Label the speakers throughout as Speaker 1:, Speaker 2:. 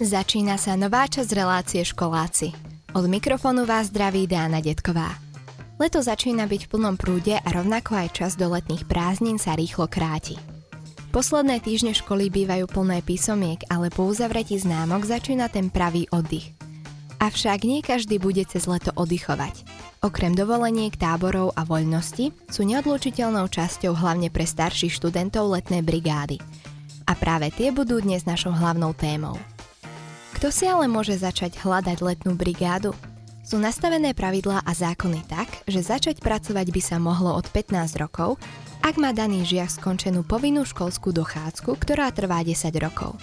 Speaker 1: Začína sa nová časť relácie Školáci. Od mikrofónu vás zdraví Dána Detková. Leto začína byť v plnom prúde a rovnako aj čas do letných prázdnin sa rýchlo kráti. Posledné týždne školy bývajú plné písomiek, ale po uzavretí známok začína ten pravý oddych. Avšak nie každý bude cez leto oddychovať. Okrem dovoleniek, táborov a voľnosti sú neodlučiteľnou časťou hlavne pre starších študentov letné brigády. A práve tie budú dnes našou hlavnou témou. Kto si ale môže začať hľadať letnú brigádu? Sú nastavené pravidlá a zákony tak, že začať pracovať by sa mohlo od 15 rokov, ak má daný žiak skončenú povinnú školskú dochádzku, ktorá trvá 10 rokov.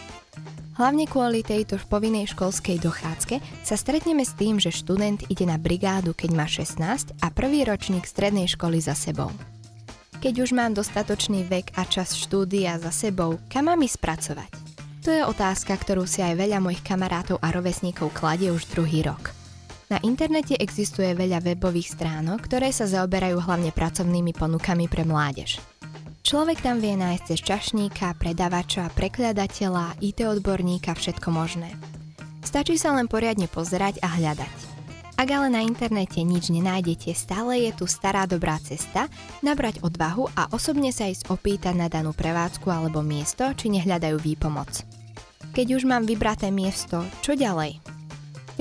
Speaker 1: Hlavne kvôli tejto povinnej školskej dochádzke sa stretneme s tým, že študent ide na brigádu, keď má 16 a prvý ročník strednej školy za sebou. Keď už mám dostatočný vek a čas štúdia za sebou, kam mám ísť pracovať? To je otázka, ktorú si aj veľa mojich kamarátov a rovesníkov kladie už druhý rok. Na internete existuje veľa webových stránok, ktoré sa zaoberajú hlavne pracovnými ponukami pre mládež. Človek tam vie nájsť cez čašníka, predavača, prekladateľa, IT odborníka, všetko možné. Stačí sa len poriadne pozerať a hľadať. Ak ale na internete nič nenájdete, stále je tu stará dobrá cesta, nabrať odvahu a osobne sa ísť opýtať na danú prevádzku alebo miesto, či nehľadajú výpomoc. Keď už mám vybraté miesto, čo ďalej?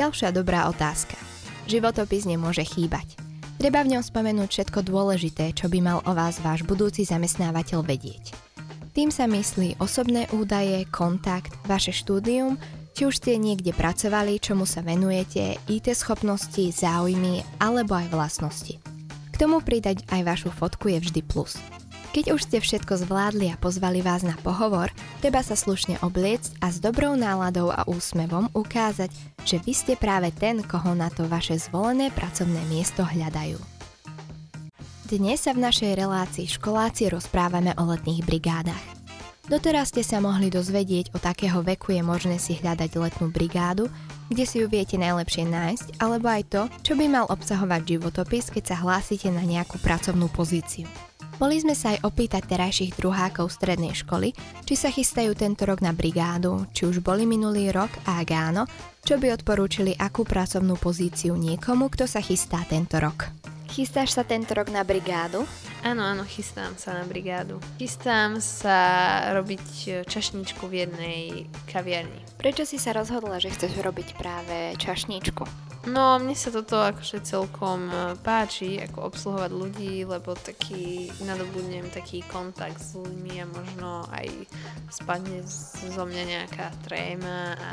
Speaker 1: Ďalšia dobrá otázka. Životopis nemôže chýbať. Treba v ňom spomenúť všetko dôležité, čo by mal o vás váš budúci zamestnávateľ vedieť. Tým sa myslí osobné údaje, kontakt, vaše štúdium, či už ste niekde pracovali, čomu sa venujete, IT schopnosti, záujmy alebo aj vlastnosti. K tomu pridať aj vašu fotku je vždy plus. Keď už ste všetko zvládli a pozvali vás na pohovor, treba sa slušne obliecť a s dobrou náladou a úsmevom ukázať, že vy ste práve ten, koho na to vaše zvolené pracovné miesto hľadajú. Dnes sa v našej relácii školáci rozprávame o letných brigádach. Doteraz ste sa mohli dozvedieť, o takého veku je možné si hľadať letnú brigádu, kde si ju viete najlepšie nájsť, alebo aj to, čo by mal obsahovať životopis, keď sa hlásite na nejakú pracovnú pozíciu. Boli sme sa aj opýtať terajších druhákov strednej školy, či sa chystajú tento rok na brigádu, či už boli minulý rok a ak áno, čo by odporúčili akú pracovnú pozíciu niekomu, kto sa chystá tento rok. Chystáš sa tento rok na brigádu?
Speaker 2: Áno, áno, chystám sa na brigádu. Chystám sa robiť čašničku v jednej kaviarni.
Speaker 1: Prečo si sa rozhodla, že chceš robiť práve čašničku?
Speaker 2: No, mne sa toto akože celkom e, páči, ako obsluhovať ľudí, lebo taký nadobudnem taký kontakt s ľuďmi a možno aj spadne zo mňa nejaká tréma a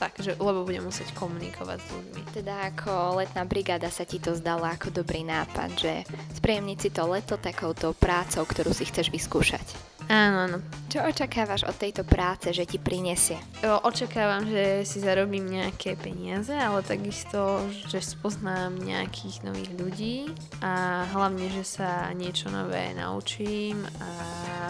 Speaker 2: tak, že, lebo budem musieť komunikovať s ľuďmi.
Speaker 1: Teda ako letná brigáda sa ti to zdala ako dobrý nápad, že spríjemniť si to leto takouto prácou, ktorú si chceš vyskúšať.
Speaker 2: Áno, áno.
Speaker 1: Čo očakávaš od tejto práce, že ti prinesie?
Speaker 2: Očakávam, že si zarobím nejaké peniaze, ale takisto, že spoznám nejakých nových ľudí a hlavne, že sa niečo nové naučím a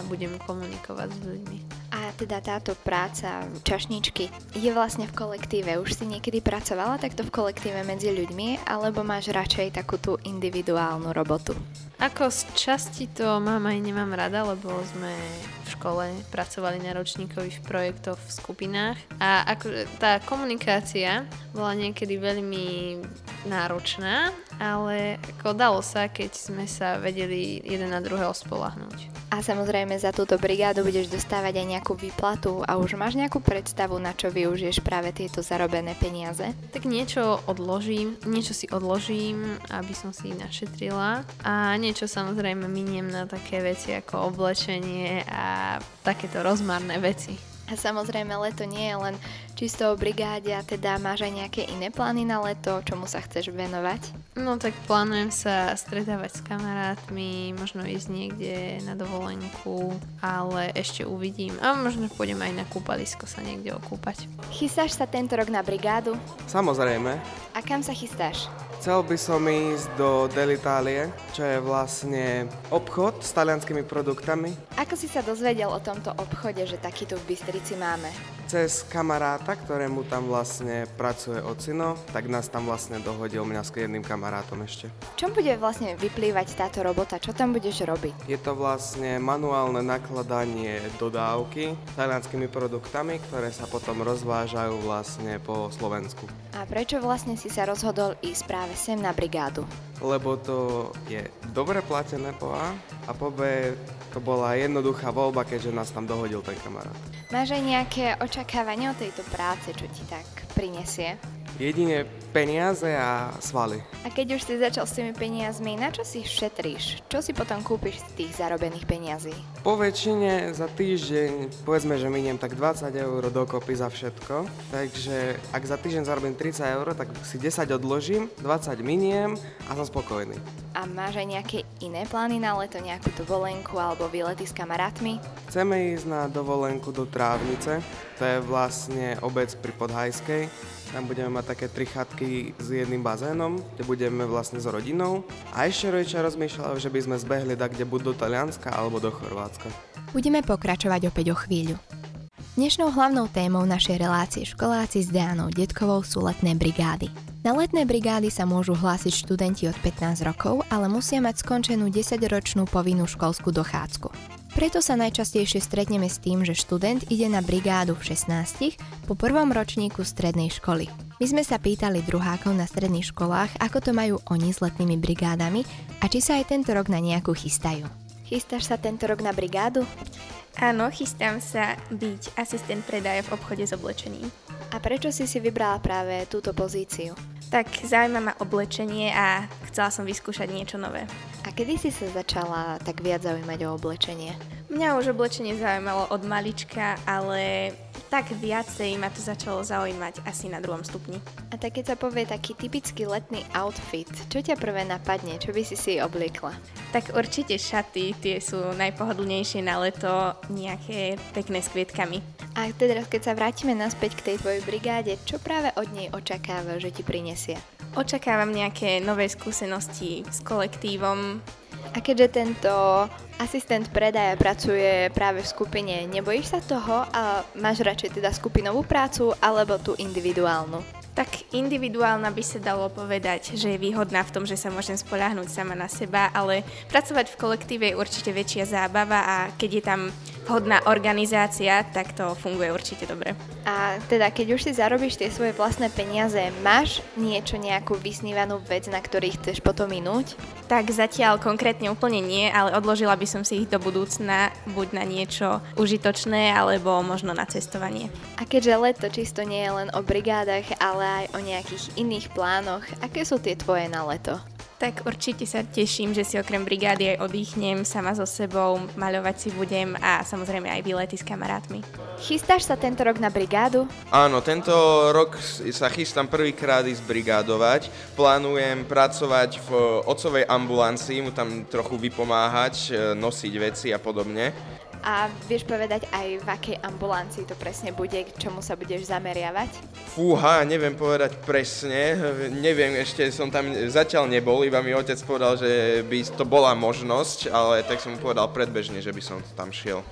Speaker 2: budem komunikovať s ľuďmi.
Speaker 1: Teda táto práca čašničky je vlastne v kolektíve. Už si niekedy pracovala takto v kolektíve medzi ľuďmi, alebo máš radšej takú tú individuálnu robotu?
Speaker 2: Ako z časti to mám aj nemám rada, lebo sme v škole pracovali na ročníkových projektoch v skupinách a ako, tá komunikácia bola niekedy veľmi náročná, ale ako dalo sa, keď sme sa vedeli jeden na druhého spolahnúť.
Speaker 1: Samozrejme za túto brigádu budeš dostávať aj nejakú výplatu a už máš nejakú predstavu, na čo využiješ práve tieto zarobené peniaze?
Speaker 2: Tak niečo odložím, niečo si odložím, aby som si našetrila a niečo samozrejme miniem na také veci ako oblečenie a takéto rozmarné veci.
Speaker 1: A samozrejme leto nie je len čisto o brigáde a teda máš aj nejaké iné plány na leto, čomu sa chceš venovať?
Speaker 2: No tak plánujem sa stretávať s kamarátmi, možno ísť niekde na dovolenku, ale ešte uvidím. A možno pôjdem aj na kúpalisko sa niekde okúpať.
Speaker 1: Chystáš sa tento rok na brigádu?
Speaker 3: Samozrejme.
Speaker 1: A kam sa chystáš?
Speaker 3: Chcel by som ísť do Delitalie, čo je vlastne obchod s talianskými produktami.
Speaker 1: Ako si sa dozvedel o tomto obchode, že takýto v Bystrici máme?
Speaker 3: Cez kamaráta, ktorému tam vlastne pracuje ocino, tak nás tam vlastne dohodil mňa s jedným kamarátom ešte.
Speaker 1: V čom bude vlastne vyplývať táto robota? Čo tam budeš robiť?
Speaker 3: Je to vlastne manuálne nakladanie dodávky talianskými produktami, ktoré sa potom rozvážajú vlastne po Slovensku.
Speaker 1: A prečo vlastne si sa rozhodol ísť práve sem na brigádu?
Speaker 3: Lebo to je dobre platené po A a po B to bola jednoduchá voľba, keďže nás tam dohodil ten kamarát.
Speaker 1: Máš aj nejaké očakávania o tejto práce, čo ti tak prinesie?
Speaker 3: Jedine peniaze a svaly.
Speaker 1: A keď už si začal s tými peniazmi, na čo si šetríš? Čo si potom kúpiš z tých zarobených peniazí?
Speaker 3: Po väčšine za týždeň, povedzme, že miniem tak 20 eur dokopy za všetko. Takže ak za týždeň zarobím 30 eur, tak si 10 odložím, 20 miniem a som spokojný.
Speaker 1: A máš aj nejaké iné plány na leto, nejakú dovolenku alebo výlety s kamarátmi?
Speaker 3: Chceme ísť na dovolenku do Trávnice, to je vlastne obec pri Podhajskej. Tam budeme mať také tri chatky s jedným bazénom, kde budeme vlastne s rodinou. A ešte rodičia rozmýšľajú, že by sme zbehli tak, kde buď do Talianska alebo do Chorvátska.
Speaker 1: Budeme pokračovať opäť o chvíľu. Dnešnou hlavnou témou našej relácie školáci s Dianou Detkovou sú letné brigády. Na letné brigády sa môžu hlásiť študenti od 15 rokov, ale musia mať skončenú 10-ročnú povinnú školskú dochádzku. Preto sa najčastejšie stretneme s tým, že študent ide na brigádu v 16 po prvom ročníku strednej školy. My sme sa pýtali druhákov na stredných školách, ako to majú oni s letnými brigádami a či sa aj tento rok na nejakú chystajú. Chystáš sa tento rok na brigádu?
Speaker 4: Áno, chystám sa byť asistent predaja v obchode s oblečením.
Speaker 1: A prečo si si vybrala práve túto pozíciu?
Speaker 4: Tak zaujíma ma oblečenie a chcela som vyskúšať niečo nové.
Speaker 1: A kedy si sa začala tak viac zaujímať o oblečenie?
Speaker 4: Mňa už oblečenie zaujímalo od malička, ale tak viacej ma to začalo zaujímať asi na druhom stupni.
Speaker 1: A tak keď sa povie taký typický letný outfit, čo ťa prvé napadne, čo by si si obliekla?
Speaker 4: Tak určite šaty, tie sú najpohodlnejšie na leto, nejaké pekné s kvietkami.
Speaker 1: A teda, keď sa vrátime naspäť k tej tvojej brigáde, čo práve od nej očakáva, že ti prinesie?
Speaker 4: Očakávam nejaké nové skúsenosti s kolektívom,
Speaker 1: a keďže tento asistent predaja pracuje práve v skupine, nebojíš sa toho a máš radšej teda skupinovú prácu alebo tú individuálnu?
Speaker 4: Tak individuálna by sa dalo povedať, že je výhodná v tom, že sa môžem spoľahnúť sama na seba, ale pracovať v kolektíve je určite väčšia zábava a keď je tam vhodná organizácia, tak to funguje určite dobre.
Speaker 1: A teda, keď už si zarobíš tie svoje vlastné peniaze, máš niečo, nejakú vysnívanú vec, na ktorých chceš potom minúť?
Speaker 4: Tak zatiaľ konkrétne úplne nie, ale odložila by som si ich do budúcna buď na niečo užitočné, alebo možno na cestovanie.
Speaker 1: A keďže leto čisto nie je len o brigádach, ale aj o nejakých iných plánoch, aké sú tie tvoje na leto?
Speaker 4: Tak určite sa teším, že si okrem brigády aj oddychnem sama so sebou, maľovať si budem a samozrejme aj výlety s kamarátmi.
Speaker 1: Chystáš sa tento rok na brigádu?
Speaker 5: Áno, tento rok sa chystám prvýkrát ísť brigádovať. Plánujem pracovať v ocovej ambulancii, mu tam trochu vypomáhať, e, nosiť veci a podobne.
Speaker 1: A vieš povedať aj v akej ambulancii to presne bude, k čomu sa budeš zameriavať?
Speaker 5: Fúha, neviem povedať presne, neviem, ešte som tam zatiaľ nebol, iba mi otec povedal, že by to bola možnosť, ale tak som mu povedal predbežne, že by som tam šiel.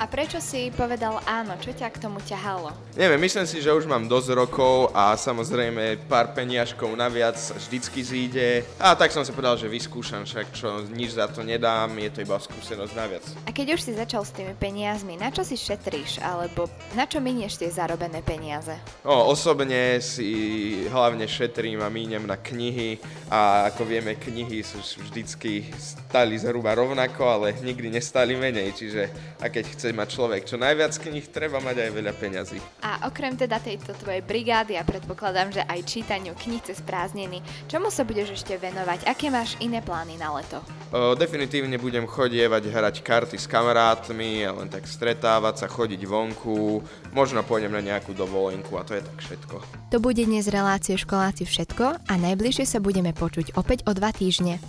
Speaker 1: A prečo si povedal áno? Čo ťa k tomu ťahalo?
Speaker 5: Neviem, myslím si, že už mám dosť rokov a samozrejme pár peniažkov naviac vždycky zíde. A tak som si povedal, že vyskúšam však, čo nič za to nedám, je to iba skúsenosť naviac.
Speaker 1: A keď už si začal s tými peniazmi, na čo si šetríš? Alebo na čo minieš tie zarobené peniaze?
Speaker 5: O, osobne si hlavne šetrím a míňam na knihy a ako vieme, knihy sú vždycky stali zhruba rovnako, ale nikdy nestali menej, čiže a keď chce chce mať človek čo najviac knih, treba mať aj veľa peňazí.
Speaker 1: A okrem teda tejto tvojej brigády, a predpokladám, že aj čítaniu knih cez prázdniny, čomu sa budeš ešte venovať? Aké máš iné plány na leto?
Speaker 5: O, definitívne budem chodievať, hrať karty s kamarátmi, len tak stretávať sa, chodiť vonku, možno pôjdem na nejakú dovolenku a to je tak všetko.
Speaker 1: To bude dnes relácie školáci všetko a najbližšie sa budeme počuť opäť o dva týždne.